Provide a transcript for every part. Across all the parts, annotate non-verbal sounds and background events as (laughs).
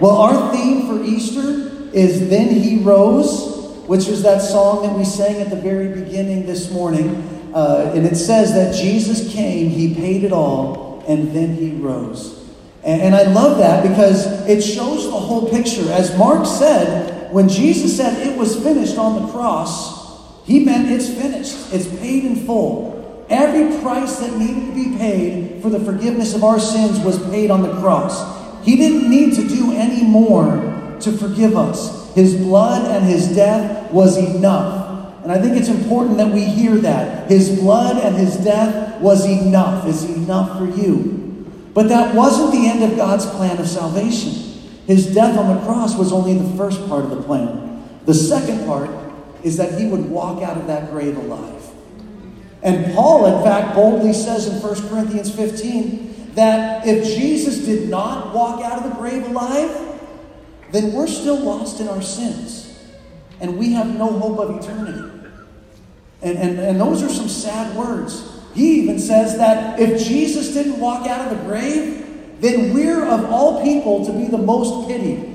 Well, our theme for Easter is Then He Rose, which is that song that we sang at the very beginning this morning. Uh, and it says that Jesus came, He paid it all, and then He rose. And, and I love that because it shows the whole picture. As Mark said, when Jesus said it was finished on the cross, He meant it's finished, it's paid in full. Every price that needed to be paid for the forgiveness of our sins was paid on the cross. He didn't need to do any more to forgive us. His blood and his death was enough. And I think it's important that we hear that. His blood and his death was enough, is enough for you. But that wasn't the end of God's plan of salvation. His death on the cross was only the first part of the plan. The second part is that he would walk out of that grave alive. And Paul, in fact, boldly says in 1 Corinthians 15 that if Jesus did not walk out of the grave alive, then we're still lost in our sins. And we have no hope of eternity. And, and, and those are some sad words. He even says that if Jesus didn't walk out of the grave, then we're of all people to be the most pitied.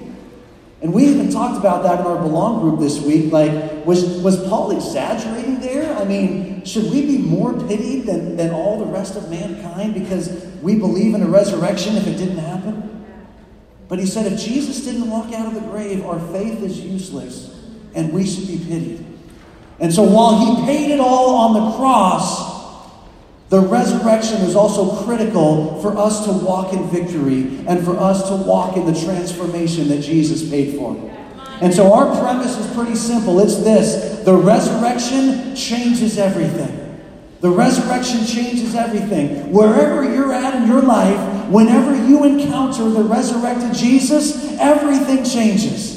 And we even talked about that in our Belong group this week. Like, was, was Paul exaggerating there? I mean, should we be more pitied than, than all the rest of mankind because we believe in a resurrection if it didn't happen? But he said if Jesus didn't walk out of the grave, our faith is useless and we should be pitied. And so while he paid it all on the cross, the resurrection is also critical for us to walk in victory and for us to walk in the transformation that Jesus paid for. And so our premise is pretty simple it's this the resurrection changes everything. The resurrection changes everything. Wherever you're at in your life, whenever you encounter the resurrected Jesus, everything changes.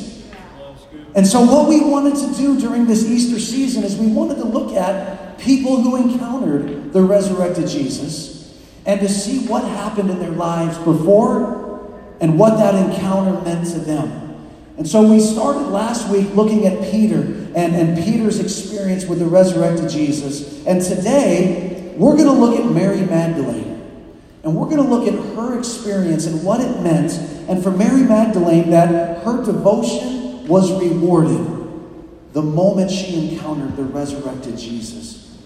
And so, what we wanted to do during this Easter season is we wanted to look at people who encountered the resurrected Jesus and to see what happened in their lives before and what that encounter meant to them. And so we started last week looking at Peter and, and Peter's experience with the resurrected Jesus. And today, we're going to look at Mary Magdalene. And we're going to look at her experience and what it meant. And for Mary Magdalene, that her devotion was rewarded the moment she encountered the resurrected Jesus.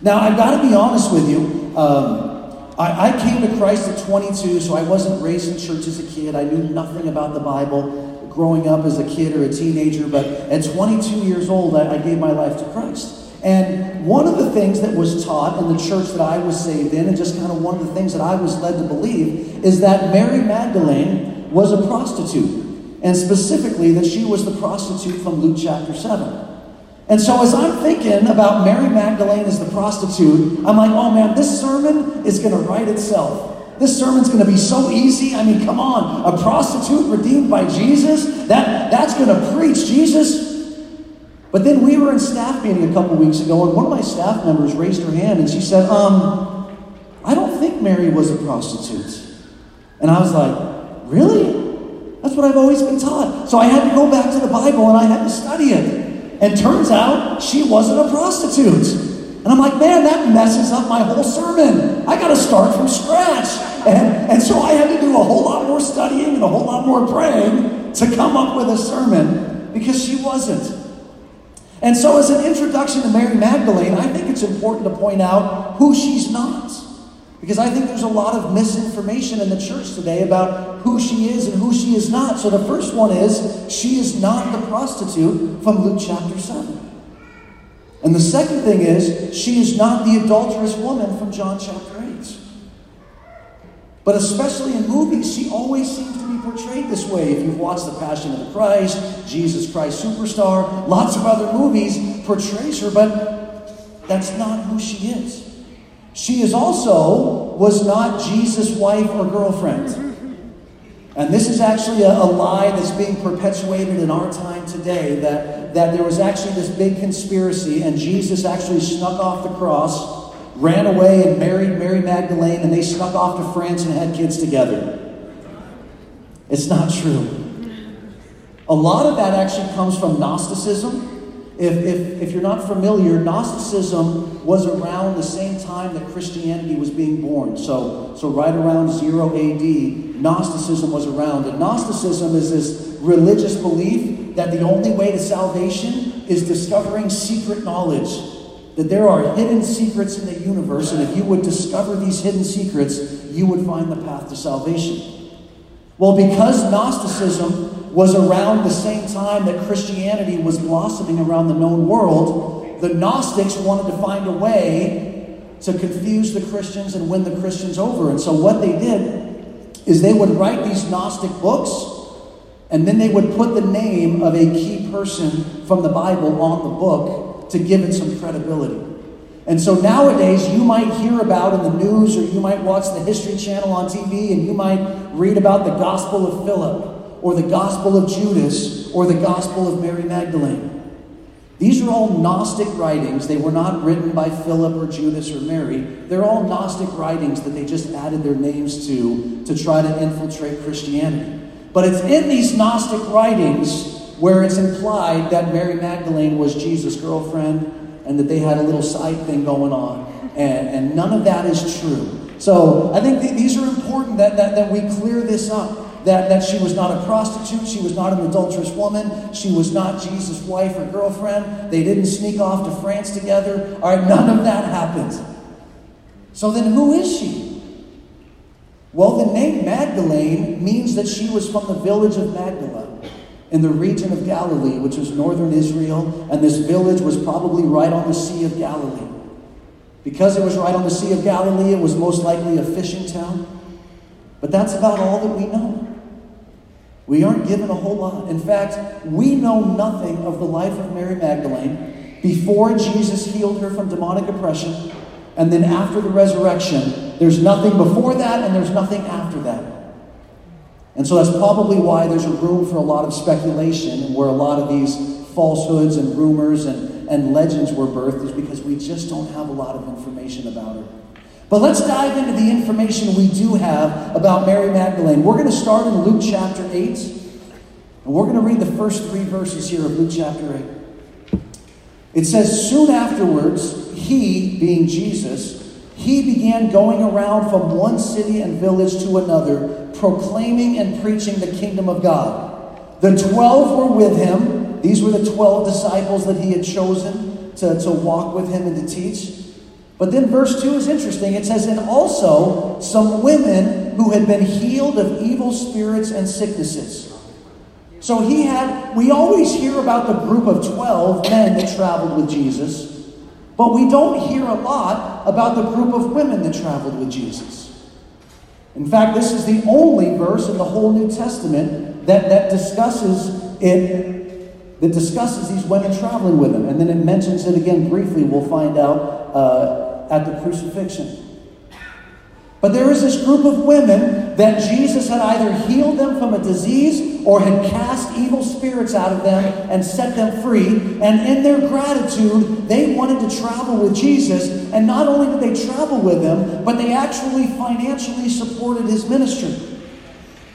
Now, I've got to be honest with you. Um, I, I, came to Christ at 22, so I wasn't raised in church as a kid. I knew nothing about the Bible growing up as a kid or a teenager, but at 22 years old, I, I gave my life to Christ. And one of the things that was taught in the church that I was saved in, and just kind of one of the things that I was led to believe, is that Mary Magdalene was a prostitute. And specifically, that she was the prostitute from Luke chapter 7. And so, as I'm thinking about Mary Magdalene as the prostitute, I'm like, oh man, this sermon is going to write itself. This sermon's going to be so easy. I mean, come on, a prostitute redeemed by Jesus? That, that's going to preach Jesus. But then we were in staff meeting a couple weeks ago, and one of my staff members raised her hand and she said, um, I don't think Mary was a prostitute. And I was like, really? That's what I've always been taught. So I had to go back to the Bible and I had to study it. And turns out she wasn't a prostitute. And I'm like, man, that messes up my whole sermon. I got to start from scratch. And, and so I had to do a whole lot more studying and a whole lot more praying to come up with a sermon because she wasn't. And so, as an introduction to Mary Magdalene, I think it's important to point out who she's not. Because I think there's a lot of misinformation in the church today about who she is and who she is not. So the first one is she is not the prostitute from Luke chapter 7. And the second thing is she is not the adulterous woman from John chapter 8. But especially in movies, she always seems to be portrayed this way. If you've watched The Passion of the Christ, Jesus Christ Superstar, lots of other movies portrays her, but that's not who she is. She is also was not Jesus' wife or girlfriend. And this is actually a, a, lie that's being perpetuated in our time today that, that there was actually this big conspiracy and Jesus actually snuck off the cross, ran away and married Mary Magdalene, and they snuck off to France and had kids together. It's not true. A lot of that actually comes from Gnosticism if, if, if you're not familiar, Gnosticism was around the same time that Christianity was being born. So, so right around 0 AD, Gnosticism was around. And Gnosticism is this religious belief that the only way to salvation is discovering secret knowledge. That there are hidden secrets in the universe, and if you would discover these hidden secrets, you would find the path to salvation. Well, because Gnosticism was around the same time that Christianity was blossoming around the known world, the Gnostics wanted to find a way to confuse the Christians and win the Christians over. And so, what they did is they would write these Gnostic books and then they would put the name of a key person from the Bible on the book to give it some credibility. And so nowadays, you might hear about in the news or you might watch the History Channel on TV and you might read about the Gospel of Philip or the Gospel of Judas or the Gospel of Mary Magdalene. These are all Gnostic writings. They were not written by Philip or Judas or Mary. They're all Gnostic writings that they just added their names to to try to infiltrate Christianity. But it's in these Gnostic writings where it's implied that Mary Magdalene was Jesus' girlfriend and that they had a little side thing going on. And, and none of that is true. So I think th- these are important that, that, that we clear this up. That, that she was not a prostitute, she was not an adulterous woman, she was not Jesus' wife or girlfriend, they didn't sneak off to France together. All right, none of that happened. So then who is she? Well, the name Magdalene means that she was from the village of Magdala in the region of Galilee, which was northern Israel, and this village was probably right on the Sea of Galilee. Because it was right on the Sea of Galilee, it was most likely a fishing town. But that's about all that we know. We aren't given a whole lot. In fact, we know nothing of the life of Mary Magdalene before Jesus healed her from demonic oppression, and then after the resurrection. There's nothing before that, and there's nothing after that. And so that's probably why there's a room for a lot of speculation where a lot of these falsehoods and rumors and, and legends were birthed is because we just don't have a lot of information about her. But let's dive into the information we do have about Mary Magdalene. We're going to start in Luke chapter 8, and we're going to read the first three verses here of Luke chapter 8. It says, Soon afterwards, he, being Jesus, he began going around from one city and village to another, proclaiming and preaching the kingdom of God. The twelve were with him. These were the twelve disciples that he had chosen to, to walk with him and to teach. But then verse 2 is interesting. It says, And also some women who had been healed of evil spirits and sicknesses. So he had, we always hear about the group of 12 men that traveled with Jesus. But we don't hear a lot about the group of women that traveled with Jesus. In fact, this is the only verse in the whole New Testament that, that discusses it that discusses these women traveling with him. And then it mentions it again briefly, we'll find out uh, at the crucifixion. But there is this group of women that Jesus had either healed them from a disease or had cast evil spirits out of them and set them free. And in their gratitude, they wanted to travel with Jesus. And not only did they travel with him, but they actually financially supported his ministry.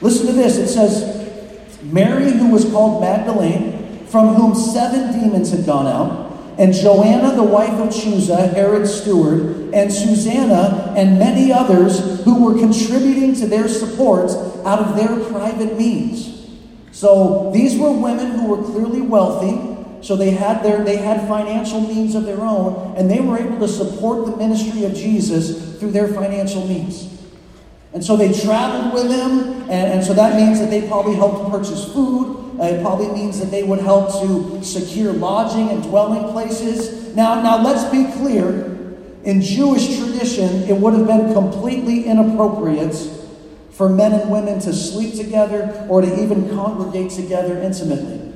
Listen to this it says, Mary, who was called Magdalene, from whom seven demons had gone out and Joanna, the wife of Chuza, Herod's steward, and Susanna, and many others who were contributing to their support out of their private means. So these were women who were clearly wealthy, so they had their they had financial means of their own, and they were able to support the ministry of Jesus through their financial means. And so they traveled with him, and, and so that means that they probably helped purchase food, Uh, it probably means that they would help to secure lodging and dwelling places. Now, now let's be clear. In Jewish tradition, it would have been completely inappropriate for men and women to sleep together or to even congregate together intimately.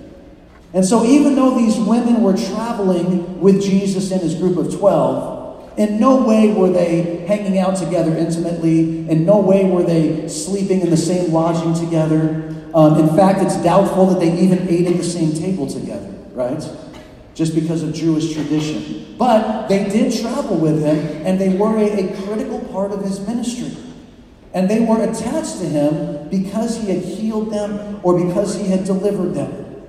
And so, even though these women were traveling with Jesus and his group of 12, in no way were they hanging out together intimately. In no way were they sleeping in the same lodging together. Um, in fact, it's doubtful that they even ate at the same table together, right? Just because of Jewish tradition. But they did travel with him, and they were a, a critical part of his ministry. And they were attached to him because he had healed them or because he had delivered them.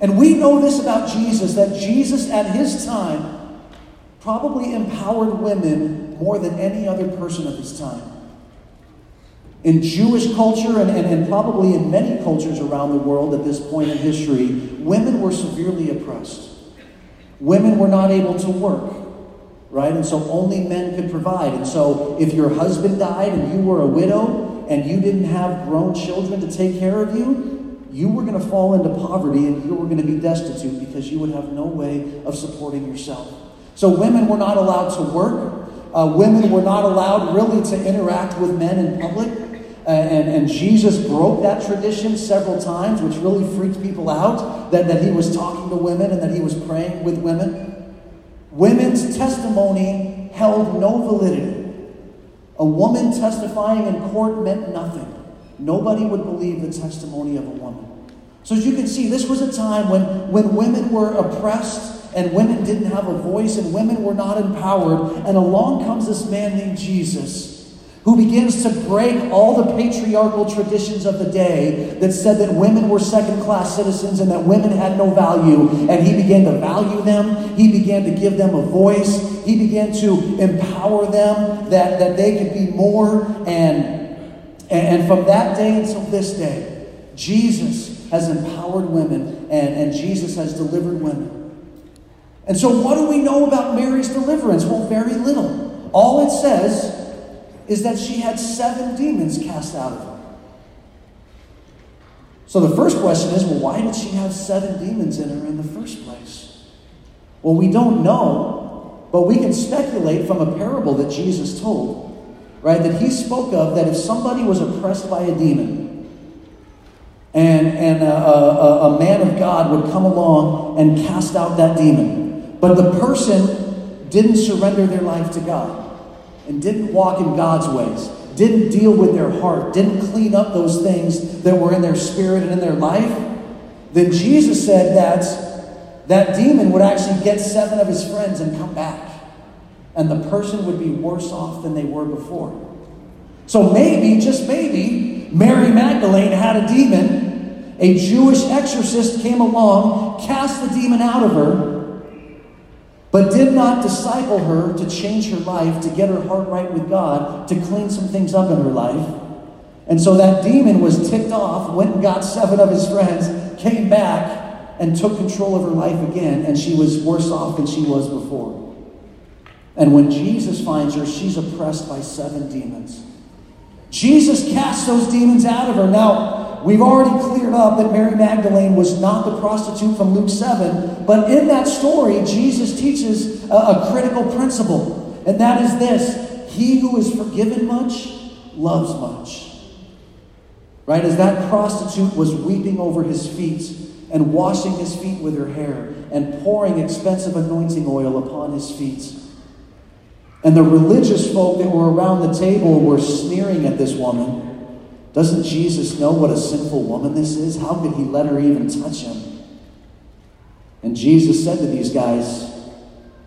And we know this about Jesus that Jesus, at his time, probably empowered women more than any other person of his time. In Jewish culture, and, and, and probably in many cultures around the world at this point in history, women were severely oppressed. Women were not able to work, right? And so only men could provide. And so if your husband died and you were a widow and you didn't have grown children to take care of you, you were going to fall into poverty and you were going to be destitute because you would have no way of supporting yourself. So women were not allowed to work. Uh, women were not allowed really to interact with men in public. And, and Jesus broke that tradition several times, which really freaked people out that, that he was talking to women and that he was praying with women. Women's testimony held no validity. A woman testifying in court meant nothing. Nobody would believe the testimony of a woman. So, as you can see, this was a time when, when women were oppressed and women didn't have a voice and women were not empowered. And along comes this man named Jesus who begins to break all the patriarchal traditions of the day that said that women were second class citizens and that women had no value. And he began to value them, he began to give them a voice, he began to empower them that, that they could be more. And, and from that day until this day, Jesus has empowered women and, and Jesus has delivered women. And so, what do we know about Mary's deliverance? Well, very little. All it says is that she had seven demons cast out of her. So the first question is well, why did she have seven demons in her in the first place? Well, we don't know, but we can speculate from a parable that Jesus told, right? That he spoke of that if somebody was oppressed by a demon, and, and a, a, a man of God would come along and cast out that demon, but the person didn't surrender their life to God and didn't walk in God's ways, didn't deal with their heart, didn't clean up those things that were in their spirit and in their life, then Jesus said that that demon would actually get seven of his friends and come back. And the person would be worse off than they were before. So maybe, just maybe, Mary Magdalene had a demon. A Jewish exorcist came along, cast the demon out of her, but did not disciple her to change her life, to get her heart right with God, to clean some things up in her life. And so that demon was ticked off, went and got seven of his friends, came back, and took control of her life again, and she was worse off than she was before. And when Jesus finds her, she's oppressed by seven demons. Jesus casts those demons out of her. Now, We've already cleared up that Mary Magdalene was not the prostitute from Luke 7, but in that story, Jesus teaches a, a critical principle, and that is this He who is forgiven much loves much. Right? As that prostitute was weeping over his feet and washing his feet with her hair and pouring expensive anointing oil upon his feet. And the religious folk that were around the table were sneering at this woman doesn't Jesus know what a sinful woman this is? How could he let her even touch him? And Jesus said to these guys,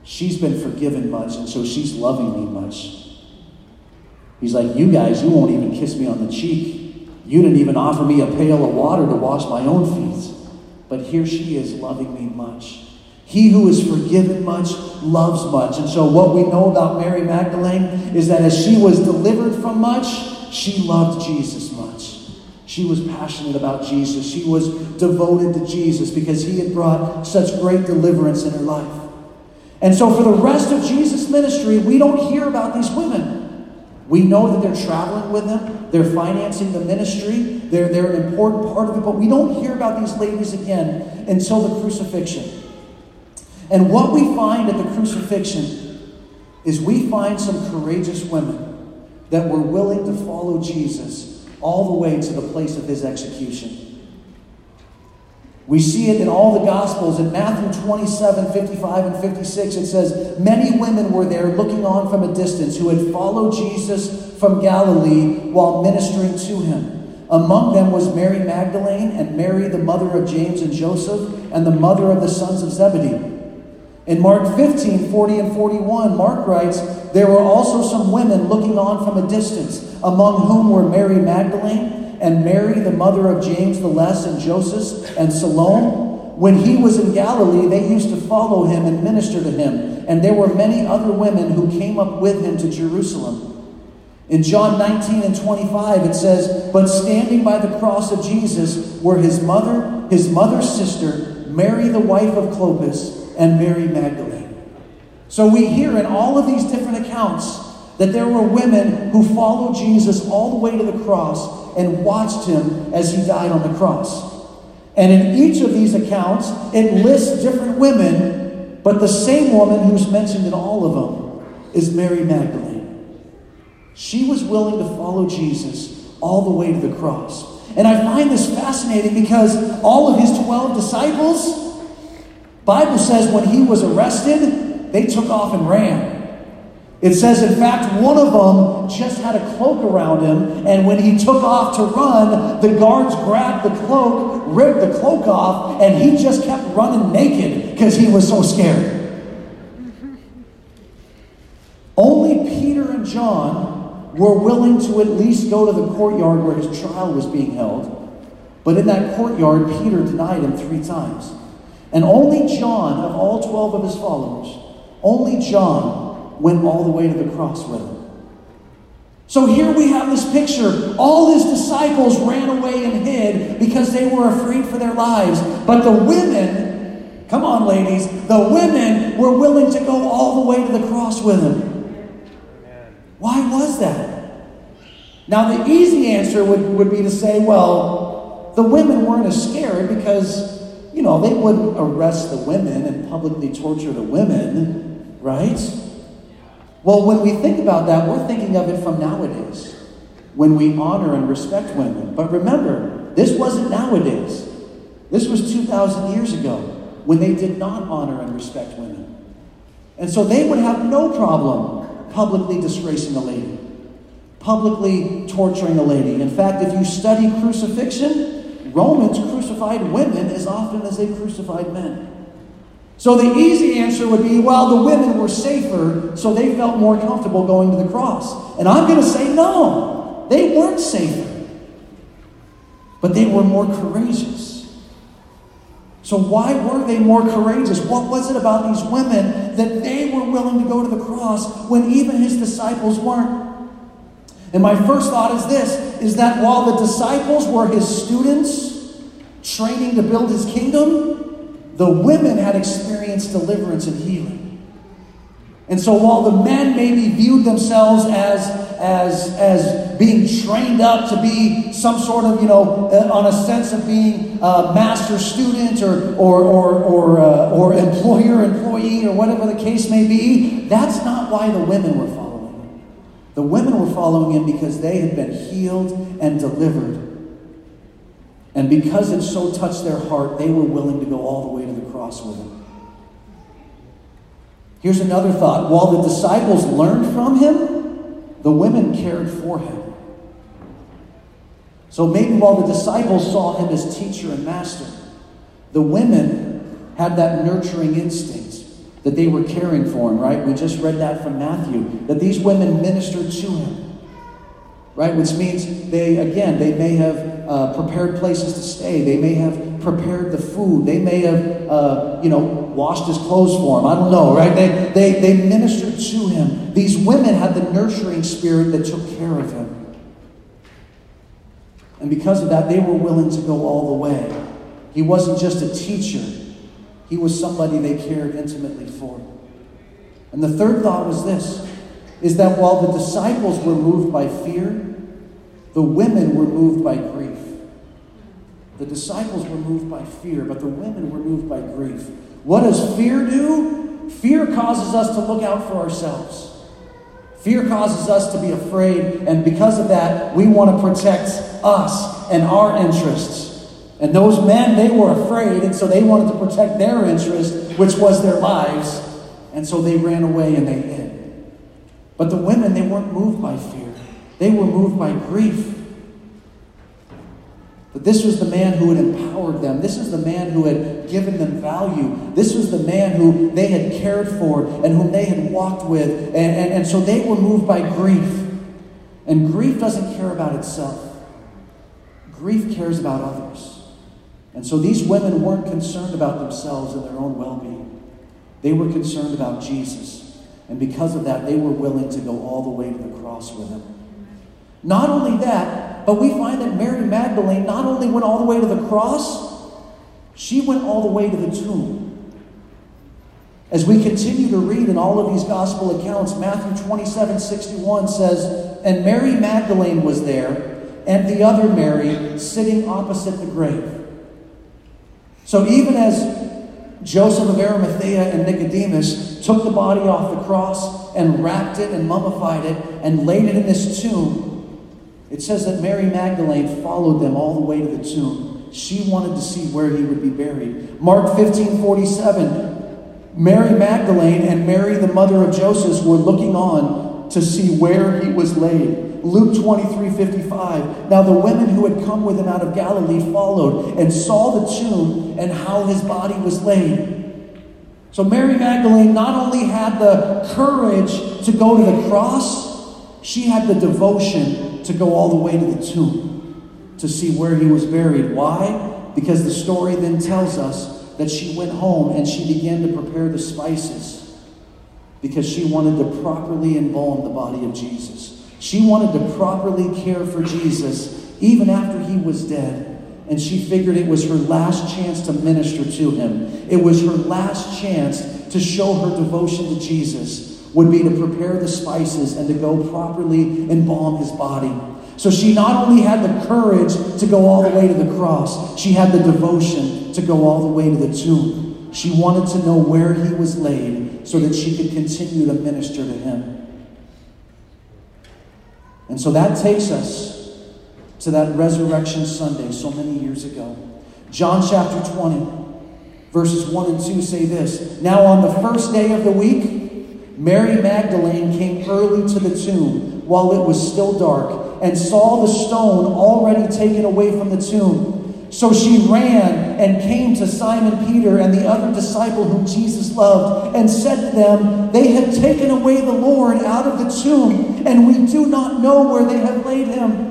She's been forgiven much, and so she's loving me much. He's like, You guys, you won't even kiss me on the cheek. You didn't even offer me a pail of water to wash my own feet. But here she is loving me much. He who is forgiven much loves much. And so, what we know about Mary Magdalene is that as she was delivered from much, she loved Jesus. She was passionate about Jesus. She was devoted to Jesus because he had brought such great deliverance in her life. And so, for the rest of Jesus' ministry, we don't hear about these women. We know that they're traveling with him, they're financing the ministry, they're, they're an important part of it, but we don't hear about these ladies again until the crucifixion. And what we find at the crucifixion is we find some courageous women that were willing to follow Jesus all the way to the place of his execution. We see it in all the Gospels. In Matthew 27 55 and 56, it says, Many women were there looking on from a distance who had followed Jesus from Galilee while ministering to him. Among them was Mary Magdalene and Mary, the mother of James and Joseph, and the mother of the sons of Zebedee. In Mark 15 40 and 41, Mark writes, there were also some women looking on from a distance, among whom were Mary Magdalene and Mary, the mother of James the Less and Joseph and Salome. When he was in Galilee, they used to follow him and minister to him, and there were many other women who came up with him to Jerusalem. In John 19 and 25, it says, But standing by the cross of Jesus were his mother, his mother's sister, Mary, the wife of Clopas, and Mary Magdalene. So we hear in all of these different accounts that there were women who followed Jesus all the way to the cross and watched him as he died on the cross. And in each of these accounts, it lists different women, but the same woman who's mentioned in all of them is Mary Magdalene. She was willing to follow Jesus all the way to the cross. And I find this fascinating because all of his 12 disciples, Bible says when he was arrested, they took off and ran. It says, in fact, one of them just had a cloak around him, and when he took off to run, the guards grabbed the cloak, ripped the cloak off, and he just kept running naked because he was so scared. Only Peter and John were willing to at least go to the courtyard where his trial was being held. But in that courtyard, Peter denied him three times. And only John, of all 12 of his followers, only John went all the way to the cross with him. So here we have this picture. All his disciples ran away and hid because they were afraid for their lives. But the women, come on, ladies, the women were willing to go all the way to the cross with him. Why was that? Now, the easy answer would, would be to say, well, the women weren't as scared because, you know, they wouldn't arrest the women and publicly torture the women, right? Well, when we think about that, we're thinking of it from nowadays, when we honor and respect women. But remember, this wasn't nowadays. This was 2,000 years ago when they did not honor and respect women. And so they would have no problem publicly disgracing a lady, publicly torturing a lady. In fact, if you study crucifixion, Romans crucified women as often as they crucified men. So the easy answer would be well, the women were safer, so they felt more comfortable going to the cross. And I'm going to say no, they weren't safer, but they were more courageous. So, why were they more courageous? What was it about these women that they were willing to go to the cross when even his disciples weren't? And my first thought is this is that while the disciples were his students training to build his kingdom, the women had experienced deliverance and healing. And so while the men maybe viewed themselves as, as, as being trained up to be some sort of, you know, uh, on a sense of being a master student or, or, or, or, uh, or (laughs) employer, employee, or whatever the case may be, that's not why the women were. The women were following him because they had been healed and delivered and because it so touched their heart, they were willing to go all the way to the cross with him. Here's another thought. While the disciples learned from him, the women cared for him. So maybe while the disciples saw him as teacher and master, the women had that nurturing instinct that they were caring for him, right? We just read that from Matthew, that these women ministered to him, right? Which means they, again, they may have uh, prepared places to stay. They may have prepared the food. They may have, uh, you know, washed his clothes for him. I don't know, right? They, they, they ministered to him. These women had the nurturing spirit that took care of him. And because of that, they were willing to go all the way. He wasn't just a teacher, he was somebody they cared intimately for. And the third thought was this is that while the disciples were moved by fear, the women were moved by grief. The disciples were moved by fear, but the women were moved by grief. What does fear do? Fear causes us to look out for ourselves. Fear causes us to be afraid, and because of that, we want to protect us and our interests. And those men, they were afraid, and so they wanted to protect their interest, which was their lives. And so they ran away and they hid. But the women, they weren't moved by fear. They were moved by grief. But this was the man who had empowered them. This is the man who had given them value. This was the man who they had cared for and whom they had walked with. And, and, and so they were moved by grief. And grief doesn't care about itself, grief cares about others. And so these women weren't concerned about themselves and their own well being, they were concerned about Jesus. And because of that, they were willing to go all the way to the cross with him. Not only that, but we find that Mary Magdalene not only went all the way to the cross, she went all the way to the tomb. As we continue to read in all of these gospel accounts, Matthew 27 61 says, And Mary Magdalene was there, and the other Mary sitting opposite the grave. So even as Joseph of Arimathea and Nicodemus took the body off the cross and wrapped it and mummified it and laid it in this tomb, it says that Mary Magdalene followed them all the way to the tomb. She wanted to see where he would be buried. Mark 15 47, Mary Magdalene and Mary, the mother of Joseph, were looking on to see where he was laid. Luke 23 55. Now the women who had come with him out of Galilee followed and saw the tomb and how his body was laid. So Mary Magdalene not only had the courage to go to the cross, she had the devotion to go all the way to the tomb to see where he was buried. Why? Because the story then tells us that she went home and she began to prepare the spices because she wanted to properly embalm the body of Jesus. She wanted to properly care for Jesus even after he was dead. And she figured it was her last chance to minister to him. It was her last chance to show her devotion to Jesus would be to prepare the spices and to go properly embalm his body. So she not only had the courage to go all the way to the cross, she had the devotion to go all the way to the tomb. She wanted to know where he was laid so that she could continue to minister to him. And so that takes us to that resurrection Sunday so many years ago. John chapter 20, verses 1 and 2 say this Now on the first day of the week, Mary Magdalene came early to the tomb while it was still dark and saw the stone already taken away from the tomb. So she ran and came to Simon Peter and the other disciple whom Jesus loved and said to them, They have taken away the Lord out of the tomb, and we do not know where they have laid him.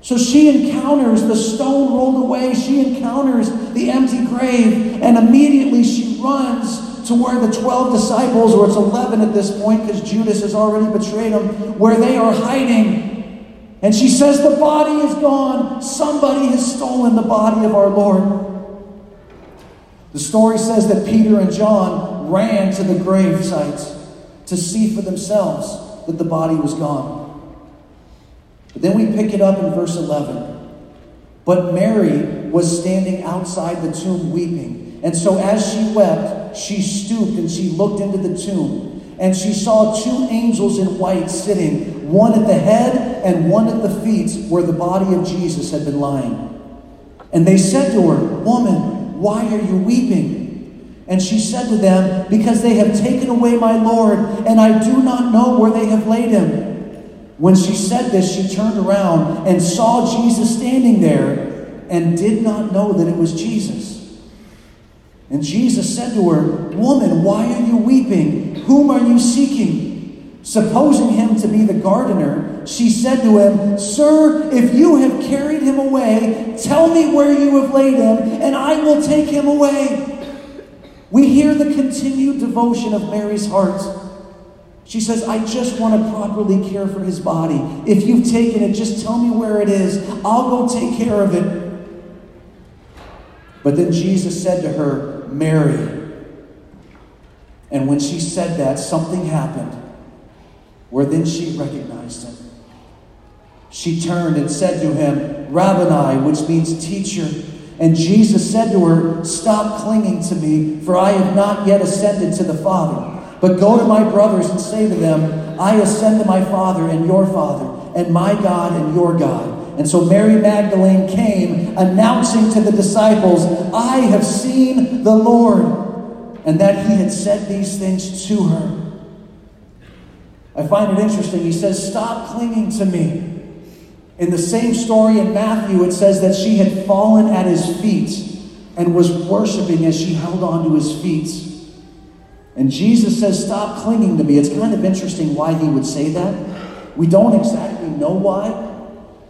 So she encounters the stone rolled away. She encounters the empty grave, and immediately she runs to where the 12 disciples, or it's 11 at this point because Judas has already betrayed them, where they are hiding. And she says, The body is gone. Somebody has stolen the body of our Lord. The story says that Peter and John ran to the grave sites to see for themselves that the body was gone. But then we pick it up in verse 11. But Mary was standing outside the tomb weeping. And so as she wept, she stooped and she looked into the tomb. And she saw two angels in white sitting, one at the head and one at the feet where the body of Jesus had been lying. And they said to her, Woman, why are you weeping? And she said to them, Because they have taken away my Lord, and I do not know where they have laid him. When she said this, she turned around and saw Jesus standing there and did not know that it was Jesus. And Jesus said to her, Woman, why are you weeping? Whom are you seeking? Supposing him to be the gardener, she said to him, Sir, if you have carried him away, tell me where you have laid him, and I will take him away. We hear the continued devotion of Mary's heart. She says, I just want to properly care for his body. If you've taken it, just tell me where it is. I'll go take care of it. But then Jesus said to her, Mary. And when she said that, something happened where then she recognized him. She turned and said to him, Rabboni, which means teacher. And Jesus said to her, Stop clinging to me, for I have not yet ascended to the Father. But go to my brothers and say to them, I ascend to my Father and your Father, and my God and your God. And so Mary Magdalene came announcing to the disciples, I have seen the Lord, and that he had said these things to her. I find it interesting. He says, Stop clinging to me. In the same story in Matthew, it says that she had fallen at his feet and was worshiping as she held on to his feet. And Jesus says, Stop clinging to me. It's kind of interesting why he would say that. We don't exactly know why.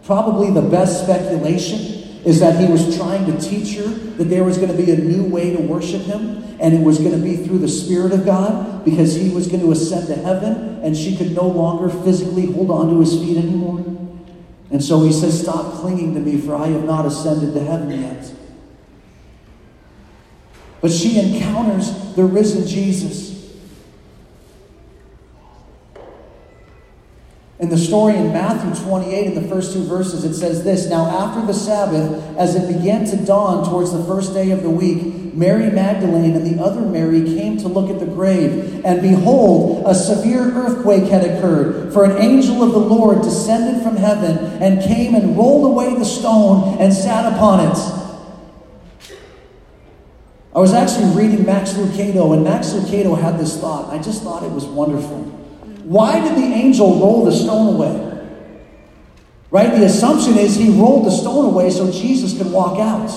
Probably the best speculation is that he was trying to teach her that there was going to be a new way to worship him, and it was going to be through the Spirit of God because he was going to ascend to heaven and she could no longer physically hold on to his feet anymore. And so he says, Stop clinging to me, for I have not ascended to heaven yet. But she encounters the risen Jesus. In the story in Matthew 28, in the first two verses, it says this Now, after the Sabbath, as it began to dawn towards the first day of the week, Mary Magdalene and the other Mary came to look at the grave. And behold, a severe earthquake had occurred, for an angel of the Lord descended from heaven and came and rolled away the stone and sat upon it. I was actually reading Max Lucado, and Max Lucado had this thought. I just thought it was wonderful. Why did the angel roll the stone away? Right? The assumption is he rolled the stone away so Jesus could walk out.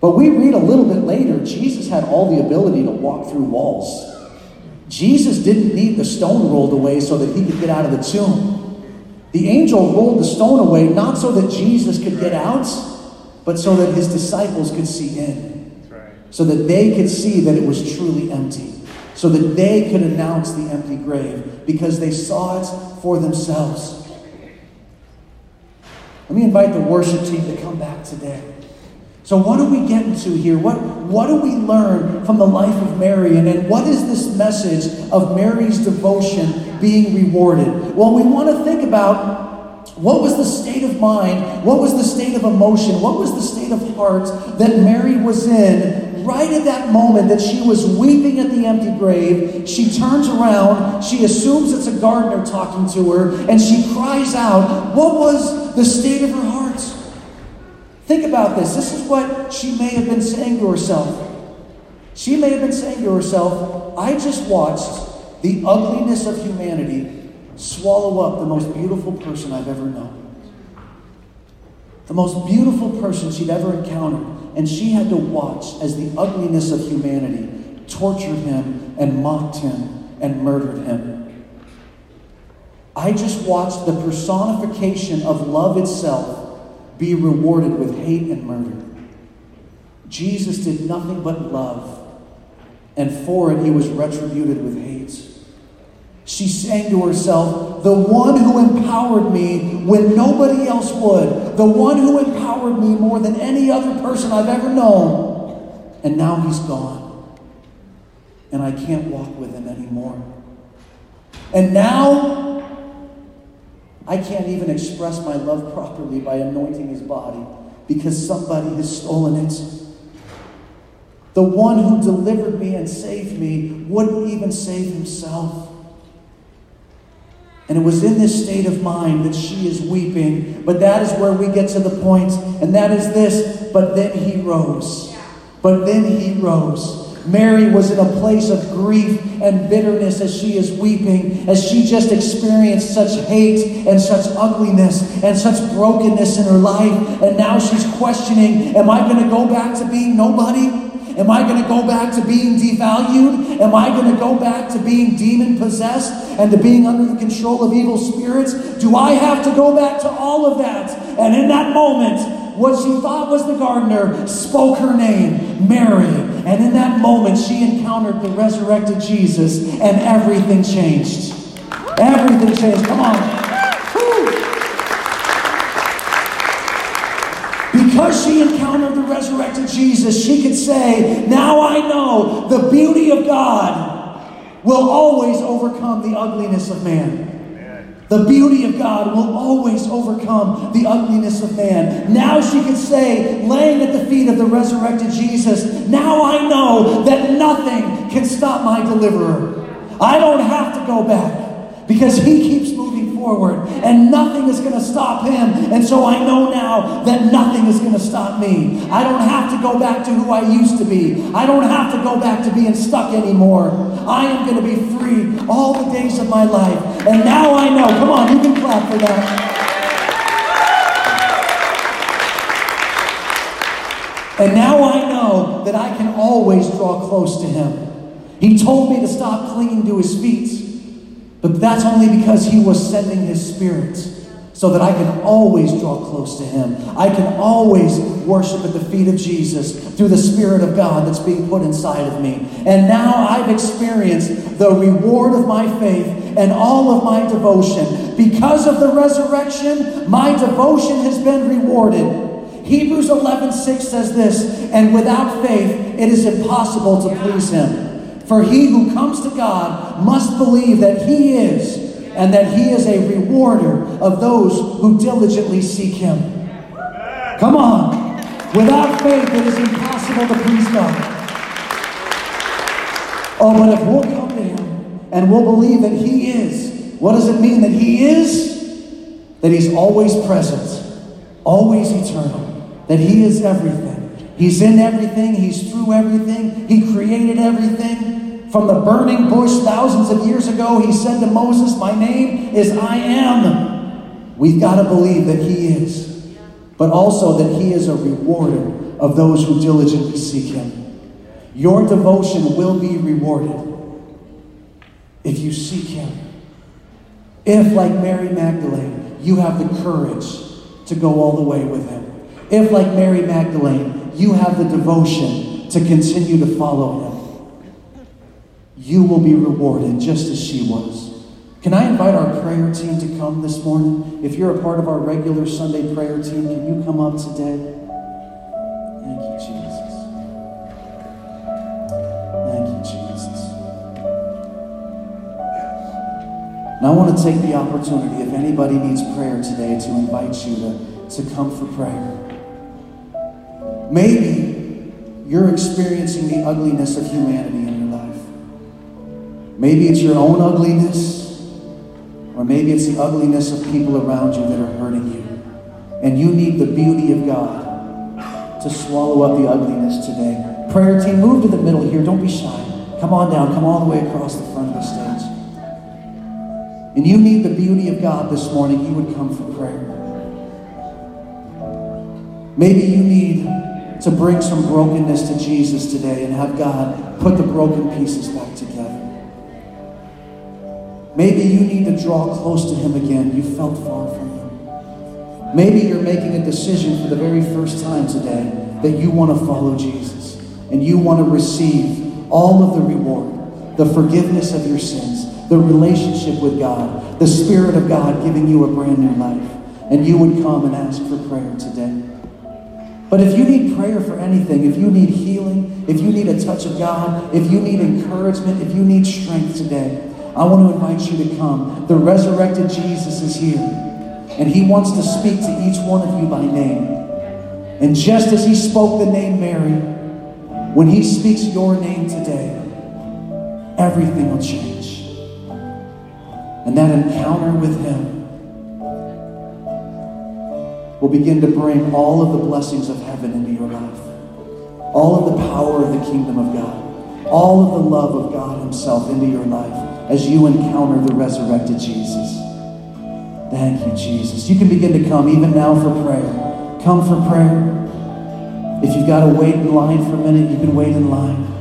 But we read a little bit later, Jesus had all the ability to walk through walls. Jesus didn't need the stone rolled away so that he could get out of the tomb. The angel rolled the stone away not so that Jesus could get out, but so that his disciples could see in. So that they could see that it was truly empty so that they could announce the empty grave because they saw it for themselves. Let me invite the worship team to come back today. So, what are we getting to here? What, what do we learn from the life of Mary? And then, what is this message of Mary's devotion being rewarded? Well, we want to think about what was the state of mind, what was the state of emotion, what was the state of heart that Mary was in right at that moment that she was weeping at the empty grave, she turns around, she assumes it's a gardener talking to her, and she cries out, What was the state of her heart? Think about this. This is what she may have been saying to herself. She may have been saying to herself, I just watched the ugliness of humanity swallow up the most beautiful person I've ever known. The most beautiful person she'd ever encountered and she had to watch as the ugliness of humanity tortured him and mocked him and murdered him. I just watched the personification of love itself be rewarded with hate and murder. Jesus did nothing but love, and for it he was retributed with hate. She sang to herself, The one who empowered me when nobody else would, the one who empowered me more than any other person I've ever known. And now he's gone. And I can't walk with him anymore. And now I can't even express my love properly by anointing his body because somebody has stolen it. The one who delivered me and saved me wouldn't even save himself. And it was in this state of mind that she is weeping. But that is where we get to the point, and that is this. But then he rose. But then he rose. Mary was in a place of grief and bitterness as she is weeping, as she just experienced such hate and such ugliness and such brokenness in her life. And now she's questioning Am I going to go back to being nobody? Am I going to go back to being devalued? Am I going to go back to being demon possessed and to being under the control of evil spirits? Do I have to go back to all of that? And in that moment, what she thought was the gardener spoke her name, Mary. And in that moment, she encountered the resurrected Jesus, and everything changed. Everything changed. Come on. Because she encountered the resurrected Jesus, she could say, Now I know the beauty of God will always overcome the ugliness of man. The beauty of God will always overcome the ugliness of man. Now she could say, laying at the feet of the resurrected Jesus, Now I know that nothing can stop my deliverer. I don't have to go back because he keeps moving forward and nothing is going to stop him. And so I know now that nothing is going to stop me. I don't have to go back to who I used to be. I don't have to go back to being stuck anymore. I am going to be free all the days of my life. And now I know. Come on, you can clap for that. And now I know that I can always draw close to Him. He told me to stop clinging to His feet. But that's only because he was sending his spirit. so that I can always draw close to Him. I can always worship at the feet of Jesus through the Spirit of God that's being put inside of me. And now I've experienced the reward of my faith and all of my devotion. Because of the resurrection, my devotion has been rewarded. Hebrews 11:6 says this, and without faith it is impossible to please him. For he who comes to God must believe that he is and that he is a rewarder of those who diligently seek him. Come on. Without faith, it is impossible to please God. Oh, but if we'll come to him and we'll believe that he is, what does it mean that he is? That he's always present, always eternal, that he is everything. He's in everything, he's through everything, he created everything. From the burning bush thousands of years ago, he said to Moses, My name is I am. We've got to believe that he is, but also that he is a rewarder of those who diligently seek him. Your devotion will be rewarded if you seek him. If, like Mary Magdalene, you have the courage to go all the way with him. If, like Mary Magdalene, you have the devotion to continue to follow him you will be rewarded just as she was. Can I invite our prayer team to come this morning? If you're a part of our regular Sunday prayer team, can you come up today? Thank you, Jesus. Thank you, Jesus. And I want to take the opportunity, if anybody needs prayer today, to invite you to, to come for prayer. Maybe you're experiencing the ugliness of humanity in your life. Maybe it's your own ugliness, or maybe it's the ugliness of people around you that are hurting you. And you need the beauty of God to swallow up the ugliness today. Prayer team, move to the middle here. Don't be shy. Come on down. Come all the way across the front of the stage. And you need the beauty of God this morning, you would come for prayer. Maybe you need to bring some brokenness to Jesus today and have God put the broken pieces back together. Maybe you need to draw close to Him again. You felt far from Him. Maybe you're making a decision for the very first time today that you want to follow Jesus and you want to receive all of the reward, the forgiveness of your sins, the relationship with God, the Spirit of God giving you a brand new life. And you would come and ask for prayer today. But if you need prayer for anything, if you need healing, if you need a touch of God, if you need encouragement, if you need strength today, I want to invite you to come. The resurrected Jesus is here, and he wants to speak to each one of you by name. And just as he spoke the name Mary, when he speaks your name today, everything will change. And that encounter with him will begin to bring all of the blessings of heaven into your life, all of the power of the kingdom of God, all of the love of God Himself into your life as you encounter the resurrected Jesus. Thank you, Jesus. You can begin to come even now for prayer. Come for prayer. If you've got to wait in line for a minute, you can wait in line.